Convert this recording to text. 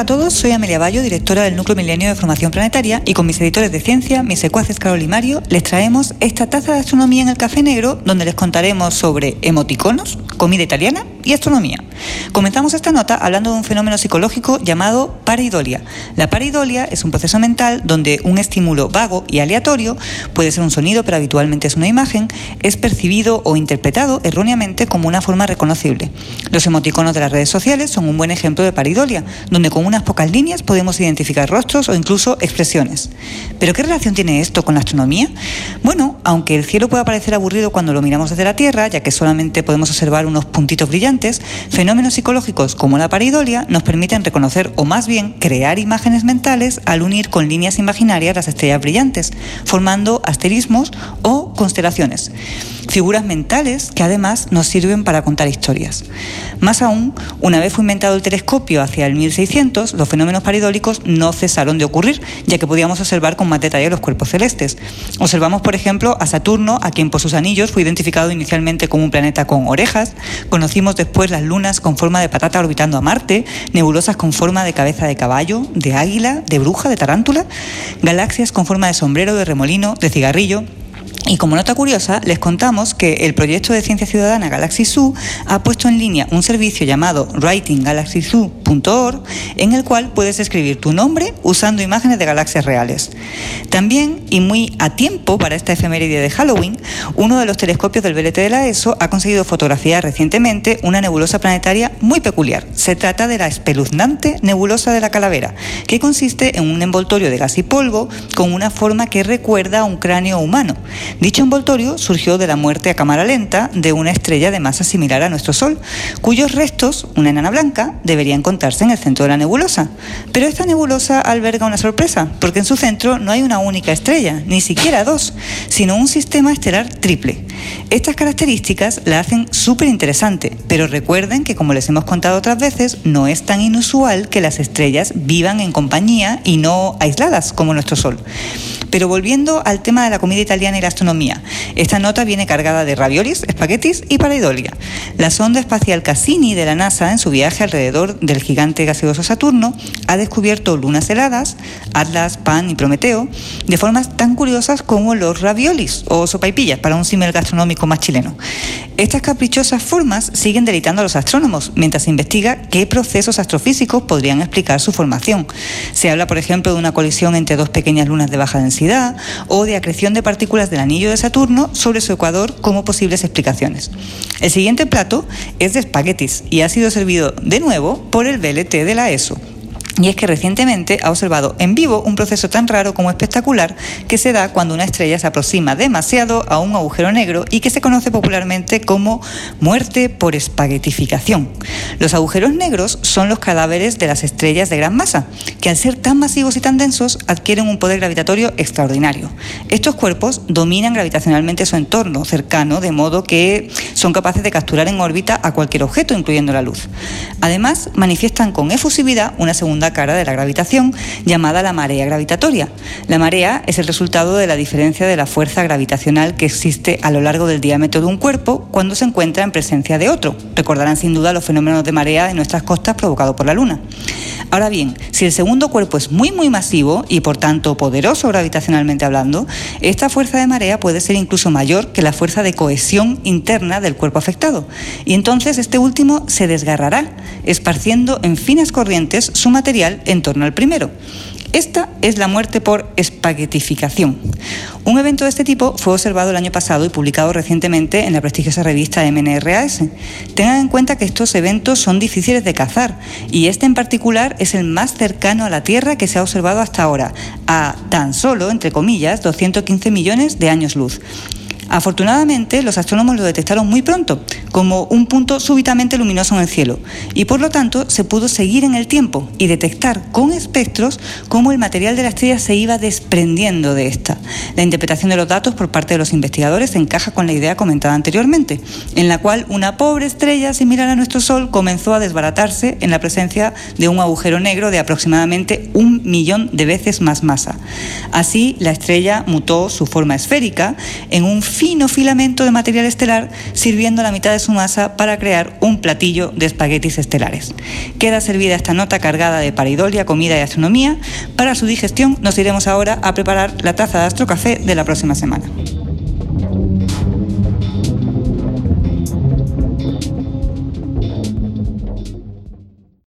Hola a todos, soy Amelia Bayo, directora del Núcleo Milenio de Formación Planetaria, y con mis editores de ciencia, mis secuaces Carol y Mario, les traemos esta taza de astronomía en el Café Negro, donde les contaremos sobre emoticonos, comida italiana y astronomía. Comenzamos esta nota hablando de un fenómeno psicológico llamado pareidolia. La pareidolia es un proceso mental donde un estímulo vago y aleatorio, puede ser un sonido pero habitualmente es una imagen, es percibido o interpretado erróneamente como una forma reconocible. Los emoticonos de las redes sociales son un buen ejemplo de pareidolia, donde con unas pocas líneas podemos identificar rostros o incluso expresiones. ¿Pero qué relación tiene esto con la astronomía? Bueno, aunque el cielo pueda parecer aburrido cuando lo miramos desde la Tierra, ya que solamente podemos observar unos puntitos brillantes, fenómenos psicológicos como la pareidolia nos permiten reconocer o más bien crear imágenes mentales al unir con líneas imaginarias las estrellas brillantes, formando asterismos o constelaciones figuras mentales que además nos sirven para contar historias. Más aún, una vez fue inventado el telescopio hacia el 1600, los fenómenos paridólicos no cesaron de ocurrir, ya que podíamos observar con más detalle los cuerpos celestes. Observamos, por ejemplo, a Saturno, a quien por sus anillos fue identificado inicialmente como un planeta con orejas, conocimos después las lunas con forma de patata orbitando a Marte, nebulosas con forma de cabeza de caballo, de águila, de bruja, de tarántula, galaxias con forma de sombrero, de remolino, de cigarrillo, y como nota curiosa, les contamos que el proyecto de ciencia ciudadana Galaxy Zoo ha puesto en línea un servicio llamado writinggalaxyzoo.org en el cual puedes escribir tu nombre usando imágenes de galaxias reales. También, y muy a tiempo para esta efeméride de Halloween, uno de los telescopios del VLT de la ESO ha conseguido fotografiar recientemente una nebulosa planetaria muy peculiar. Se trata de la espeluznante nebulosa de la calavera, que consiste en un envoltorio de gas y polvo con una forma que recuerda a un cráneo humano. Dicho envoltorio surgió de la muerte a cámara lenta de una estrella de masa similar a nuestro Sol, cuyos restos, una enana blanca, debería encontrarse en el centro de la nebulosa. Pero esta nebulosa alberga una sorpresa, porque en su centro no hay una única estrella, ni siquiera dos, sino un sistema estelar triple. Estas características la hacen súper interesante, pero recuerden que como les hemos contado otras veces, no es tan inusual que las estrellas vivan en compañía y no aisladas como nuestro Sol. Pero volviendo al tema de la comida italiana y la astronomía, esta nota viene cargada de raviolis, espaguetis y pareidolia. La sonda espacial Cassini de la NASA, en su viaje alrededor del gigante gaseoso Saturno, ha descubierto lunas heladas, Atlas, Pan y Prometeo, de formas tan curiosas como los raviolis o sopaipillas para un símil gastronómico más chileno. Estas caprichosas formas siguen deleitando a los astrónomos mientras se investiga qué procesos astrofísicos podrían explicar su formación. Se habla, por ejemplo, de una colisión entre dos pequeñas lunas de baja densidad o de acreción de partículas del anillo de Saturno sobre su ecuador como posibles explicaciones. El siguiente plato es de espaguetis y ha sido servido de nuevo por el VLT de la ESO. Y es que recientemente ha observado en vivo un proceso tan raro como espectacular que se da cuando una estrella se aproxima demasiado a un agujero negro y que se conoce popularmente como muerte por espaguetificación. Los agujeros negros son los cadáveres de las estrellas de gran masa, que al ser tan masivos y tan densos adquieren un poder gravitatorio extraordinario. Estos cuerpos dominan gravitacionalmente su entorno cercano, de modo que son capaces de capturar en órbita a cualquier objeto, incluyendo la luz. Además, manifiestan con efusividad una segunda cara de la gravitación, llamada la marea gravitatoria. La marea es el resultado de la diferencia de la fuerza gravitacional que existe a lo largo del diámetro de un cuerpo cuando se encuentra en presencia de otro. Recordarán sin duda los fenómenos de marea en nuestras costas provocados por la Luna. Ahora bien, si el segundo cuerpo es muy muy masivo y por tanto poderoso gravitacionalmente hablando, esta fuerza de marea puede ser incluso mayor que la fuerza de cohesión interna del cuerpo afectado. Y entonces este último se desgarrará, esparciendo en finas corrientes su material en torno al primero. Esta es la muerte por espaguetificación. Un evento de este tipo fue observado el año pasado y publicado recientemente en la prestigiosa revista MNRAS. Tengan en cuenta que estos eventos son difíciles de cazar y este en particular es el más cercano a la Tierra que se ha observado hasta ahora, a tan solo, entre comillas, 215 millones de años luz. Afortunadamente, los astrónomos lo detectaron muy pronto, como un punto súbitamente luminoso en el cielo, y por lo tanto se pudo seguir en el tiempo y detectar con espectros cómo el material de la estrella se iba desprendiendo de esta. La interpretación de los datos por parte de los investigadores encaja con la idea comentada anteriormente, en la cual una pobre estrella similar a nuestro Sol comenzó a desbaratarse en la presencia de un agujero negro de aproximadamente un millón de veces más masa. Así, la estrella mutó su forma esférica en un fino filamento de material estelar, sirviendo la mitad de su masa para crear un platillo de espaguetis estelares. Queda servida esta nota cargada de paridolia, comida y astronomía. Para su digestión nos iremos ahora a preparar la taza de astrocafé de la próxima semana.